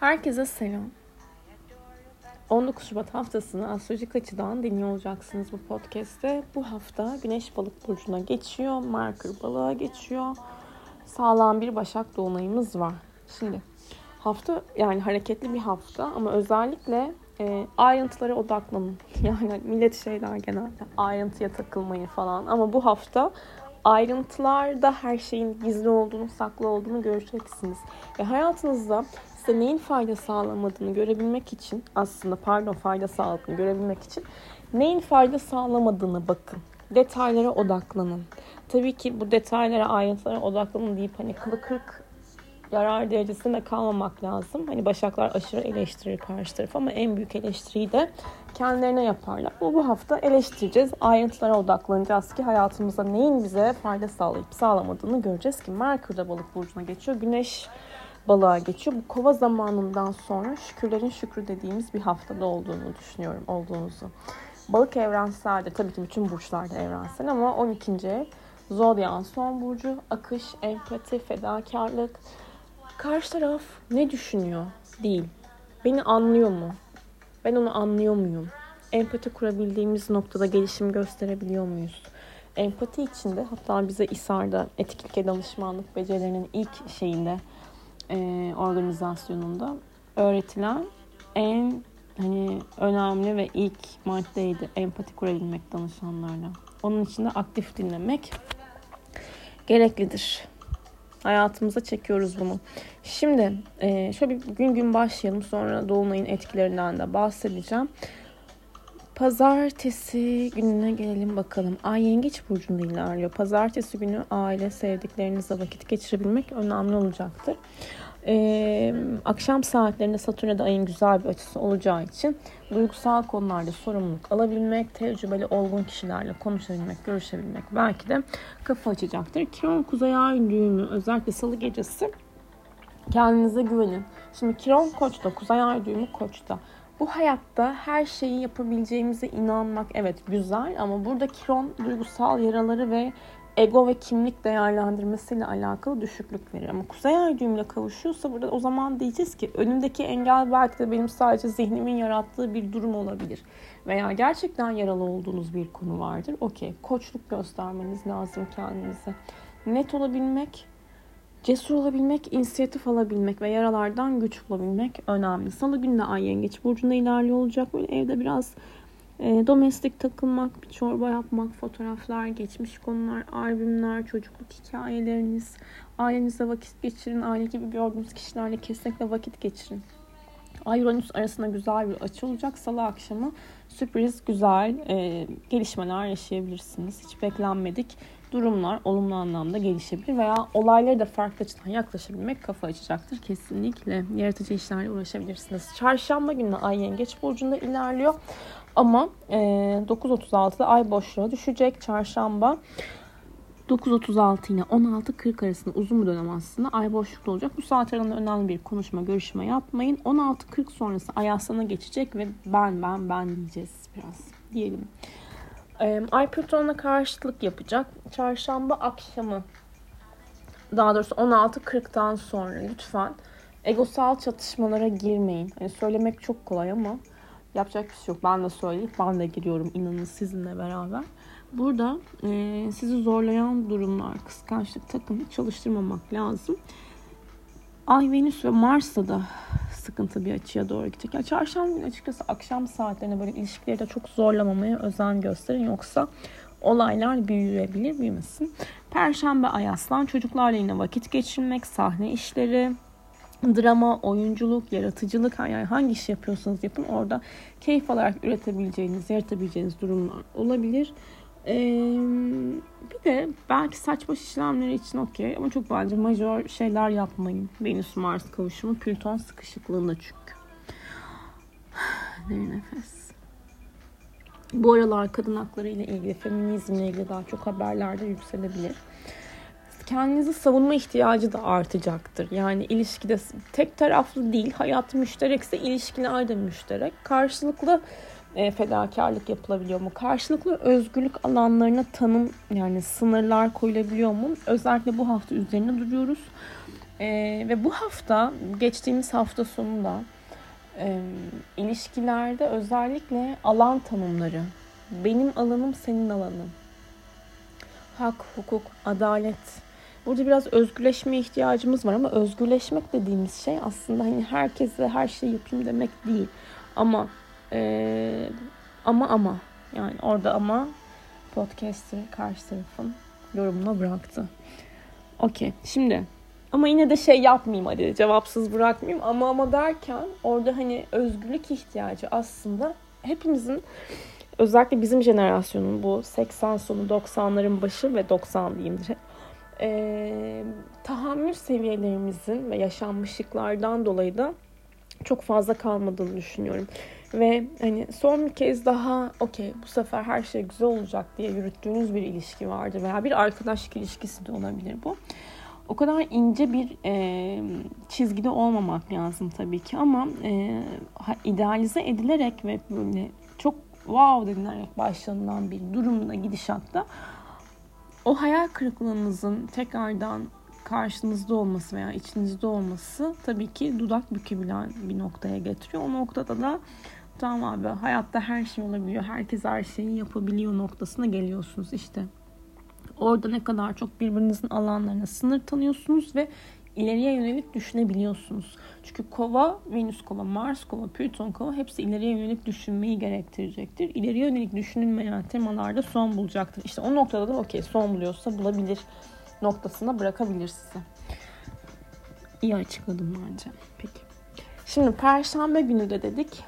Herkese selam. 19 Şubat haftasını astrolojik açıdan dinliyor olacaksınız bu podcast'te. Bu hafta Güneş Balık burcuna geçiyor, Merkür Balığa geçiyor. Sağlam bir Başak dolunayımız var. Şimdi hafta yani hareketli bir hafta ama özellikle e, ayrıntılara odaklanın. Yani millet şeyler genelde ayrıntıya takılmayı falan ama bu hafta ayrıntılarda her şeyin gizli olduğunu, saklı olduğunu göreceksiniz. Ve hayatınızda size neyin fayda sağlamadığını görebilmek için aslında pardon fayda sağladığını görebilmek için neyin fayda sağlamadığını bakın. Detaylara odaklanın. Tabii ki bu detaylara, ayrıntılara odaklanın deyip hani kılı kırk yarar derecesinde kalmamak lazım. Hani başaklar aşırı eleştirir karşı taraf ama en büyük eleştiriyi de kendilerine yaparlar. Bu bu hafta eleştireceğiz. Ayrıntılara odaklanacağız ki hayatımızda neyin bize fayda sağlayıp sağlamadığını göreceğiz ki Merkür de balık burcuna geçiyor. Güneş balığa geçiyor. Bu kova zamanından sonra şükürlerin şükrü dediğimiz bir haftada olduğunu düşünüyorum olduğunuzu. Balık evrenseldir. Tabii ki bütün burçlarda evrensel ama 12. ev Zodyan son burcu, akış, empati, fedakarlık. Karşı taraf ne düşünüyor? Değil. Beni anlıyor mu? Ben onu anlıyor muyum? Empati kurabildiğimiz noktada gelişim gösterebiliyor muyuz? Empati içinde hatta bize İSAR'da etik danışmanlık becerilerinin ilk şeyinde e, organizasyonunda öğretilen en hani önemli ve ilk maddeydi empati kurabilmek danışanlarla. Onun için de aktif dinlemek gereklidir. Hayatımıza çekiyoruz bunu. Şimdi e, şöyle bir gün gün başlayalım. Sonra Dolunay'ın etkilerinden de bahsedeceğim. Pazartesi gününe gelelim bakalım. Ay Yengeç Burcu'nda ilerliyor. Pazartesi günü aile, sevdiklerinizle vakit geçirebilmek önemli olacaktır. Ee, akşam saatlerinde Satürn'e de ayın güzel bir açısı olacağı için duygusal konularda sorumluluk alabilmek, tecrübeli olgun kişilerle konuşabilmek, görüşebilmek belki de kafa açacaktır. Kiron Kuzey Ay düğümü özellikle salı gecesi kendinize güvenin. Şimdi Kiron Koç'ta, Kuzey Ay düğümü Koç'ta. Bu hayatta her şeyi yapabileceğimize inanmak evet güzel ama burada Kiron duygusal yaraları ve ego ve kimlik değerlendirmesiyle alakalı düşüklük verir. Ama kuzey ay düğümüyle kavuşuyorsa burada o zaman diyeceğiz ki önümdeki engel belki de benim sadece zihnimin yarattığı bir durum olabilir. Veya gerçekten yaralı olduğunuz bir konu vardır. Okey koçluk göstermeniz lazım kendinize. Net olabilmek, cesur olabilmek, inisiyatif alabilmek ve yaralardan güç bulabilmek önemli. Salı günü de ay yengeç burcunda ilerliyor olacak. Böyle evde biraz e, domestik takılmak, bir çorba yapmak, fotoğraflar, geçmiş konular, albümler, çocukluk hikayeleriniz, ailenizle vakit geçirin, aile gibi gördüğünüz kişilerle kesinlikle vakit geçirin. Ay Uranüs arasında güzel bir açı olacak. Salı akşamı sürpriz, güzel e, gelişmeler yaşayabilirsiniz. Hiç beklenmedik durumlar olumlu anlamda gelişebilir veya olayları da farklı açıdan yaklaşabilmek kafa açacaktır. Kesinlikle yaratıcı işlerle uğraşabilirsiniz. Çarşamba günü Ay Yengeç Burcu'nda ilerliyor. Ama e, 9.36'da ay boşluğa düşecek çarşamba. 9.36 ile 16.40 arasında uzun bir dönem aslında ay boşlukta olacak. Bu saat aralığında önemli bir konuşma, görüşme yapmayın. 16.40 sonrası ay aslana geçecek ve ben ben ben diyeceğiz biraz diyelim. E, ay Plüton'la karşıtlık yapacak. Çarşamba akşamı daha doğrusu 16.40'tan sonra lütfen egosal çatışmalara girmeyin. Hani söylemek çok kolay ama Yapacak bir şey yok. Ben de söyleyip ben de giriyorum inanın sizinle beraber. Burada e, sizi zorlayan durumlar, kıskançlık, takım çalıştırmamak lazım. Ay, Venüs ve Mars'ta da sıkıntı bir açıya doğru gidecek. Yani çarşamba günü açıkçası akşam saatlerine böyle ilişkileri de çok zorlamamaya özen gösterin. Yoksa olaylar büyüyebilir, büyümesin. Perşembe ay aslan çocuklarla yine vakit geçirmek, sahne işleri, drama, oyunculuk, yaratıcılık yani hangi iş yapıyorsanız yapın orada keyif alarak üretebileceğiniz, yaratabileceğiniz durumlar olabilir. Ee, bir de belki saç baş işlemleri için okey ama çok bence major şeyler yapmayın. Venüs Mars kavuşumu Plüton sıkışıklığında çünkü. Ne nefes. Bu aralar kadın hakları ile ilgili, feminizmle ilgili daha çok haberlerde yükselebilir kendinizi savunma ihtiyacı da artacaktır. Yani ilişkide tek taraflı değil, hayat müşterekse ilişkiler de müşterek. Karşılıklı e, fedakarlık yapılabiliyor mu? Karşılıklı özgürlük alanlarına tanım yani sınırlar koyulabiliyor mu? Özellikle bu hafta üzerine duruyoruz. Ee, ve bu hafta, geçtiğimiz hafta sonunda e, ilişkilerde özellikle alan tanımları, benim alanım senin alanın, hak, hukuk, adalet. Burada biraz özgürleşme ihtiyacımız var ama özgürleşmek dediğimiz şey aslında hani herkese her şeyi yapayım demek değil. Ama e, ama ama yani orada ama podcast'ı karşı tarafın yorumuna bıraktı. Okey. Şimdi ama yine de şey yapmayayım hadi cevapsız bırakmayayım ama ama derken orada hani özgürlük ihtiyacı aslında hepimizin özellikle bizim jenerasyonun bu 80 sonu 90'ların başı ve 90 diyeyim direkt e, tahammül seviyelerimizin ve yaşanmışlıklardan dolayı da çok fazla kalmadığını düşünüyorum. Ve hani son bir kez daha okey bu sefer her şey güzel olacak diye yürüttüğünüz bir ilişki vardır veya bir arkadaşlık ilişkisi de olabilir bu. O kadar ince bir e, çizgide olmamak lazım tabii ki ama e, idealize edilerek ve böyle çok wow denilerek başlanılan bir durumda gidişatta o hayal kırıklığınızın tekrardan karşınızda olması veya içinizde olması tabii ki dudak bükebilen bir noktaya getiriyor. O noktada da tamam abi hayatta her şey olabiliyor. Herkes her şeyi yapabiliyor noktasına geliyorsunuz işte. Orada ne kadar çok birbirinizin alanlarına sınır tanıyorsunuz ve ileriye yönelik düşünebiliyorsunuz. Çünkü kova, Venüs kova, Mars kova, Plüton kova hepsi ileriye yönelik düşünmeyi gerektirecektir. İleriye yönelik düşünülmeyen temalarda son bulacaktır. İşte o noktada da okey son buluyorsa bulabilir noktasına bırakabilir sizi. İyi açıkladım bence. Peki. Şimdi Perşembe günü de dedik.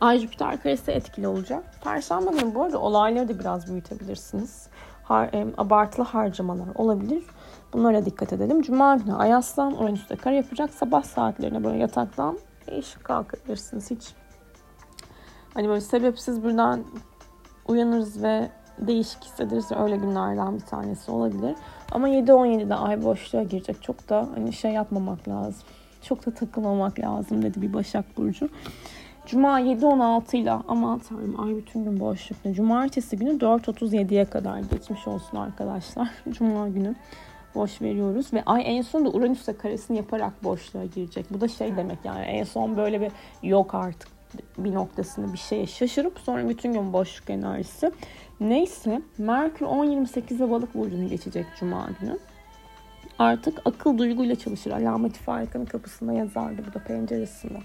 Ay Jüpiter karesi etkili olacak. Perşembe günü bu arada olayları da biraz büyütebilirsiniz. Har, e, abartılı harcamalar olabilir. Bunlara dikkat edelim. Cuma günü Ay Aslan Uranüs'te kare yapacak. Sabah saatlerine böyle yataktan değişik kalkabilirsiniz. Hiç hani böyle sebepsiz birden uyanırız ve değişik hissederiz. Öyle günlerden bir tanesi olabilir. Ama 7-17'de ay boşluğa girecek. Çok da hani şey yapmamak lazım. Çok da takılmamak lazım dedi bir Başak Burcu. Cuma 7-16 ile aman tanrım ay bütün gün boşlukta. Cumartesi günü 4.37'ye kadar geçmiş olsun arkadaşlar. Cuma günü boş veriyoruz ve ay en son da Uranüs'te karesini yaparak boşluğa girecek. Bu da şey demek yani en son böyle bir yok artık bir noktasında bir şeye şaşırıp sonra bütün gün boşluk enerjisi. Neyse Merkür 10.28'e balık burcunu geçecek Cuma günü. Artık akıl duyguyla çalışır. Alameti farikının kapısında yazardı bu da penceresinde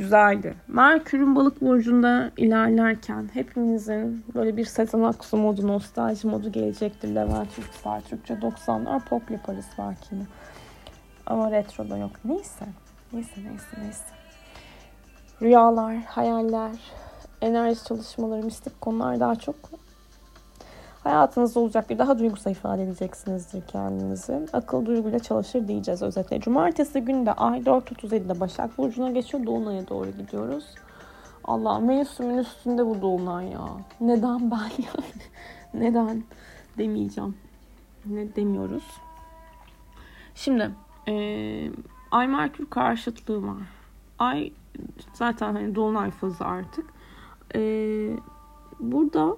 güzeldi. Merkür'ün balık burcunda ilerlerken hepimizin böyle bir Sezen Aksu modu, nostalji modu gelecektir. Levent Yüksel, Türkçe 90'lar pop yaparız belki. Ama retroda yok. Neyse. Neyse neyse neyse. Rüyalar, hayaller, enerji çalışmaları, mistik konular daha çok hayatınızda olacak bir daha duygusal ifade edeceksinizdir kendinizi. Akıl duyguyla çalışır diyeceğiz özetle. Cumartesi günü de ay 4.37'de Başak Burcu'na geçiyor. Dolunay'a doğru gidiyoruz. Allah Venüs'ümün üstünde bu Dolunay ya. Neden ben yani? Neden demeyeceğim. Ne demiyoruz. Şimdi e, Ay Merkür karşıtlığı var. Ay zaten hani Dolunay fazı artık. E, burada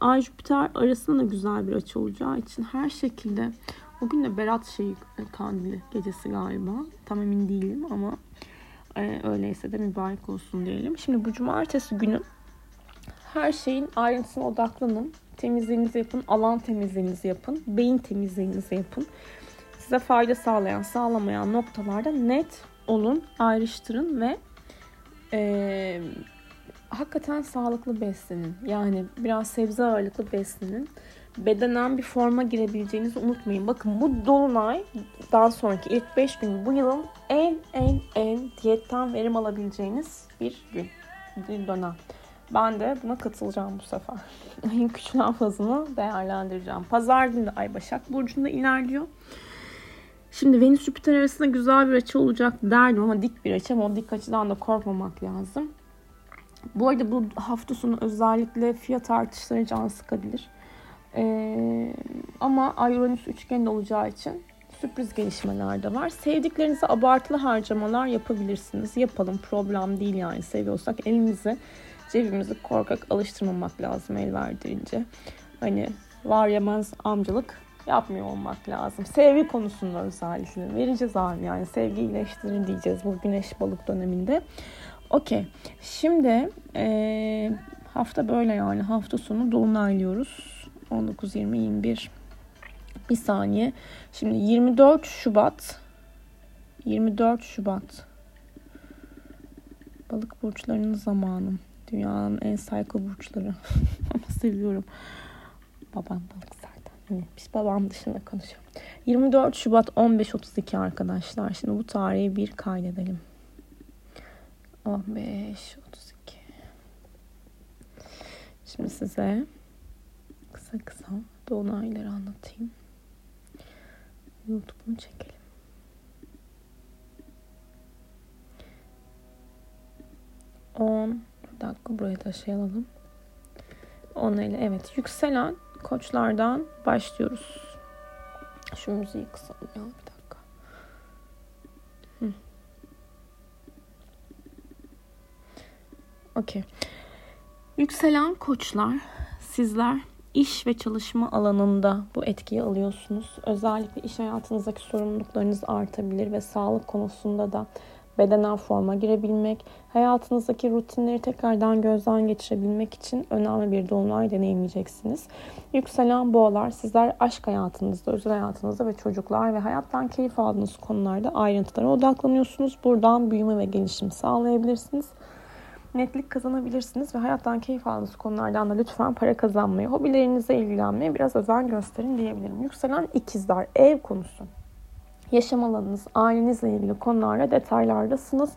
Ay Jüpiter arasında da güzel bir açı olacağı için her şekilde bugün de Berat şeyi kandili gecesi galiba. Tam emin değilim ama e, öyleyse de mübarek olsun diyelim. Şimdi bu cumartesi günü her şeyin ayrıntısına odaklanın. Temizliğinizi yapın, alan temizliğinizi yapın, beyin temizliğinizi yapın. Size fayda sağlayan, sağlamayan noktalarda net olun, ayrıştırın ve e, hakikaten sağlıklı beslenin. Yani biraz sebze ağırlıklı beslenin. Bedenen bir forma girebileceğinizi unutmayın. Bakın bu dolunaydan sonraki ilk 5 gün bu yılın en en en diyetten verim alabileceğiniz bir gün. Bir dönem. Ben de buna katılacağım bu sefer. Ayın küçülen fazını değerlendireceğim. Pazar günü Ay Başak Burcu'nda ilerliyor. Şimdi Venüs Jüpiter arasında güzel bir açı olacak derdim ama dik bir açı ama o dik açıdan da korkmamak lazım. Bu arada bu hafta sonu özellikle fiyat artışları can sıkabilir. Ee, ama Ay Uranüs üçgende olacağı için sürpriz gelişmeler de var. Sevdiklerinize abartılı harcamalar yapabilirsiniz. Yapalım problem değil yani seviyorsak elimizi cebimizi korkak alıştırmamak lazım el verdiğince. Hani var yemez amcalık yapmıyor olmak lazım. Sevgi konusunda özellikle vereceğiz abi yani sevgi iyileştirir diyeceğiz bu güneş balık döneminde. Okey. Şimdi e, hafta böyle yani hafta sonu dolunaylıyoruz. 19, 20, 21 bir saniye. Şimdi 24 Şubat 24 Şubat Balık burçlarının zamanı. Dünyanın en sayko burçları. Ama seviyorum. Babam balık zaten. Yine biz babam dışında konuşuyorum. 24 Şubat 15.32 arkadaşlar. Şimdi bu tarihi bir kaydedelim. 15.32 Şimdi size kısa kısa dolunayları anlatayım. YouTube'unu çekelim. On bir dakika buraya taşıyalım. On ile evet yükselen koçlardan başlıyoruz. Şu müziği kısalım ya bir dakika. Okey. Yükselen koçlar sizler iş ve çalışma alanında bu etkiyi alıyorsunuz. Özellikle iş hayatınızdaki sorumluluklarınız artabilir ve sağlık konusunda da bedenen forma girebilmek, hayatınızdaki rutinleri tekrardan gözden geçirebilmek için önemli bir dolunay deneyimleyeceksiniz. Yükselen boğalar sizler aşk hayatınızda, özel hayatınızda ve çocuklar ve hayattan keyif aldığınız konularda ayrıntılara odaklanıyorsunuz. Buradan büyüme ve gelişim sağlayabilirsiniz netlik kazanabilirsiniz ve hayattan keyif aldığınız konulardan da lütfen para kazanmayı, hobilerinize ilgilenmeye biraz özen gösterin diyebilirim. Yükselen ikizler, ev konusu. Yaşam alanınız, ailenizle ilgili konularda detaylardasınız.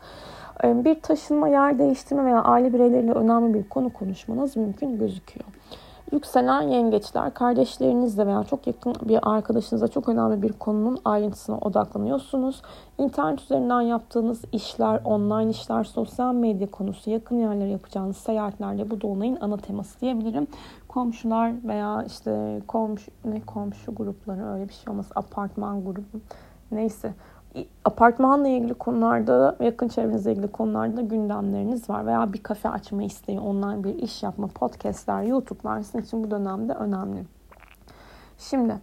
Ee, bir taşınma, yer değiştirme veya aile bireyleriyle önemli bir konu konuşmanız mümkün gözüküyor. Yükselen yengeçler kardeşlerinizle veya çok yakın bir arkadaşınızla çok önemli bir konunun ayrıntısına odaklanıyorsunuz. İnternet üzerinden yaptığınız işler, online işler, sosyal medya konusu, yakın yerlere yapacağınız seyahatlerde bu dolunayın ana teması diyebilirim. Komşular veya işte komşu, ne komşu grupları öyle bir şey olmaz. Apartman grubu neyse apartmanla ilgili konularda yakın çevrenizle ilgili konularda gündemleriniz var veya bir kafe açma isteği, online bir iş yapma, podcastler, YouTube'lar sizin için bu dönemde önemli. Şimdi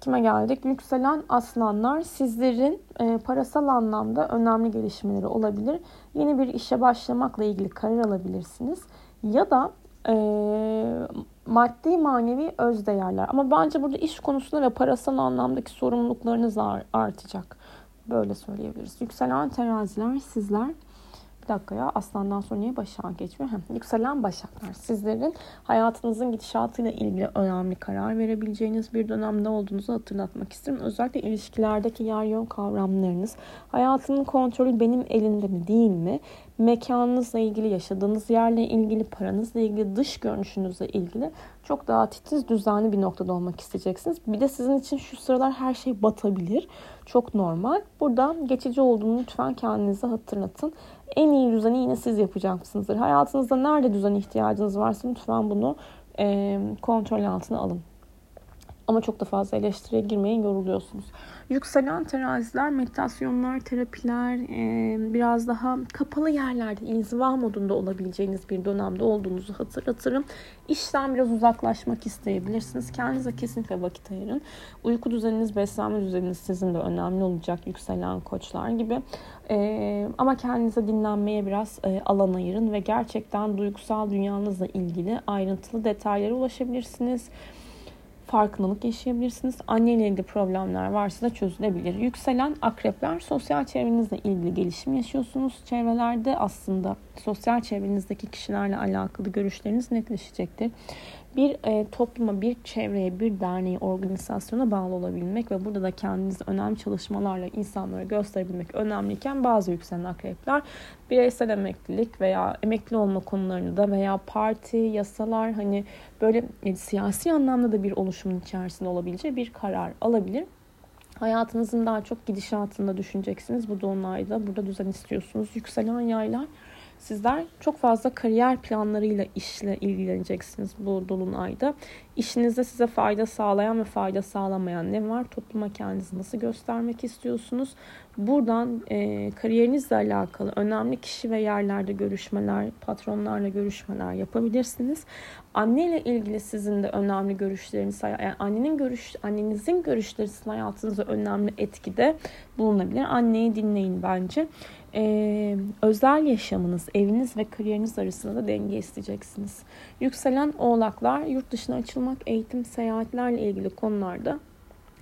kime geldik? Yükselen aslanlar sizlerin e, parasal anlamda önemli gelişmeleri olabilir. Yeni bir işe başlamakla ilgili karar alabilirsiniz. Ya da e, maddi manevi öz değerler. Ama bence burada iş konusunda ve parasal anlamdaki sorumluluklarınız artacak. Böyle söyleyebiliriz. Yükselen teraziler sizler bir dakika ya aslandan sonra niye başağa geçmiyor? Hem, yükselen başaklar sizlerin hayatınızın gidişatıyla ilgili önemli karar verebileceğiniz bir dönemde olduğunuzu hatırlatmak isterim. Özellikle ilişkilerdeki yer yön kavramlarınız, hayatının kontrolü benim elimde mi değil mi? Mekanınızla ilgili, yaşadığınız yerle ilgili, paranızla ilgili, dış görünüşünüzle ilgili çok daha titiz, düzenli bir noktada olmak isteyeceksiniz. Bir de sizin için şu sıralar her şey batabilir. Çok normal. Burada geçici olduğunu lütfen kendinize hatırlatın. En iyi düzeni yine siz yapacaksınızdır. Hayatınızda nerede düzen ihtiyacınız varsa lütfen bunu e, kontrol altına alın. Ama çok da fazla eleştiriye girmeyin yoruluyorsunuz. Yükselen teraziler, meditasyonlar, terapiler, e, biraz daha kapalı yerlerde inziva modunda olabileceğiniz bir dönemde olduğunuzu hatırlatırım. İşten biraz uzaklaşmak isteyebilirsiniz. Kendinize kesinlikle vakit ayırın. Uyku düzeniniz, beslenme düzeniniz sizin de önemli olacak yükselen koçlar gibi. E, ama kendinize dinlenmeye biraz e, alan ayırın ve gerçekten duygusal dünyanızla ilgili ayrıntılı detaylara ulaşabilirsiniz farkındalık yaşayabilirsiniz. Anneyle ilgili problemler varsa da çözülebilir. Yükselen akrepler sosyal çevrenizle ilgili gelişim yaşıyorsunuz. Çevrelerde aslında sosyal çevrenizdeki kişilerle alakalı görüşleriniz netleşecektir bir e, topluma, bir çevreye, bir derneğe, organizasyona bağlı olabilmek ve burada da kendinizi önemli çalışmalarla insanlara gösterebilmek önemliyken bazı yükselen akrepler bireysel emeklilik veya emekli olma konularında veya parti, yasalar hani böyle e, siyasi anlamda da bir oluşumun içerisinde olabileceği bir karar alabilir. Hayatınızın daha çok gidişatında düşüneceksiniz. Bu dolunayda burada düzen istiyorsunuz. Yükselen yaylar Sizler çok fazla kariyer planlarıyla işle ilgileneceksiniz bu dolunayda. İşinizde size fayda sağlayan ve fayda sağlamayan ne var? Topluma kendinizi nasıl göstermek istiyorsunuz? Buradan e, kariyerinizle alakalı önemli kişi ve yerlerde görüşmeler, patronlarla görüşmeler yapabilirsiniz. Anne ile ilgili sizin de önemli görüşleriniz, yani annenin görüş, annenizin görüşleri sizin hayatınızda önemli etkide bulunabilir. Anneyi dinleyin bence. Ee, özel yaşamınız, eviniz ve kariyeriniz arasında da denge isteyeceksiniz. Yükselen oğlaklar yurt dışına açılmak, eğitim, seyahatlerle ilgili konularda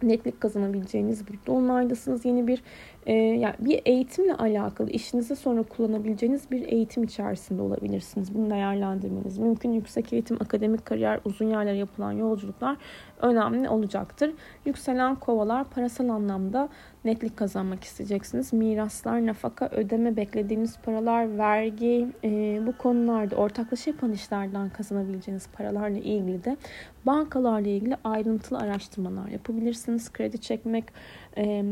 netlik kazanabileceğiniz bir dolunay'dasınız. Yeni bir e, yani bir eğitimle alakalı işinize sonra kullanabileceğiniz bir eğitim içerisinde olabilirsiniz. Bunu değerlendirmeniz mümkün. Yüksek eğitim, akademik kariyer, uzun yerlere yapılan yolculuklar önemli olacaktır. Yükselen kovalar parasal anlamda netlik kazanmak isteyeceksiniz. Miraslar, nafaka, ödeme, beklediğiniz paralar, vergi e, bu konularda ortaklaşa yapan işlerden kazanabileceğiniz paralarla ilgili de bankalarla ilgili ayrıntılı araştırmalar yapabilirsiniz. Kredi çekmek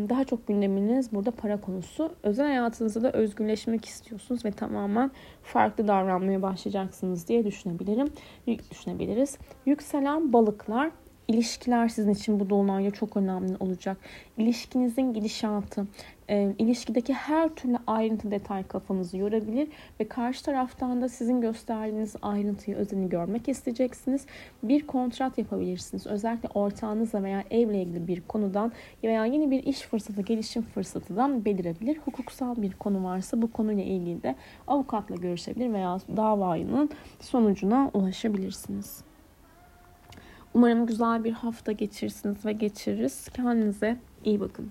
daha çok gündeminiz burada para konusu. Özel hayatınızda da özgürleşmek istiyorsunuz ve tamamen farklı davranmaya başlayacaksınız diye düşünebilirim. Düşünebiliriz. Yükselen balıklar İlişkiler sizin için bu dolunayda çok önemli olacak. İlişkinizin gidişatı, e, ilişkideki her türlü ayrıntı detay kafanızı yorabilir ve karşı taraftan da sizin gösterdiğiniz ayrıntıyı, özeni görmek isteyeceksiniz. Bir kontrat yapabilirsiniz. Özellikle ortağınızla veya evle ilgili bir konudan veya yeni bir iş fırsatı, gelişim fırsatıdan belirebilir. Hukuksal bir konu varsa bu konuyla ilgili de avukatla görüşebilir veya davanın sonucuna ulaşabilirsiniz. Umarım güzel bir hafta geçirirsiniz ve geçiririz. Kendinize iyi bakın.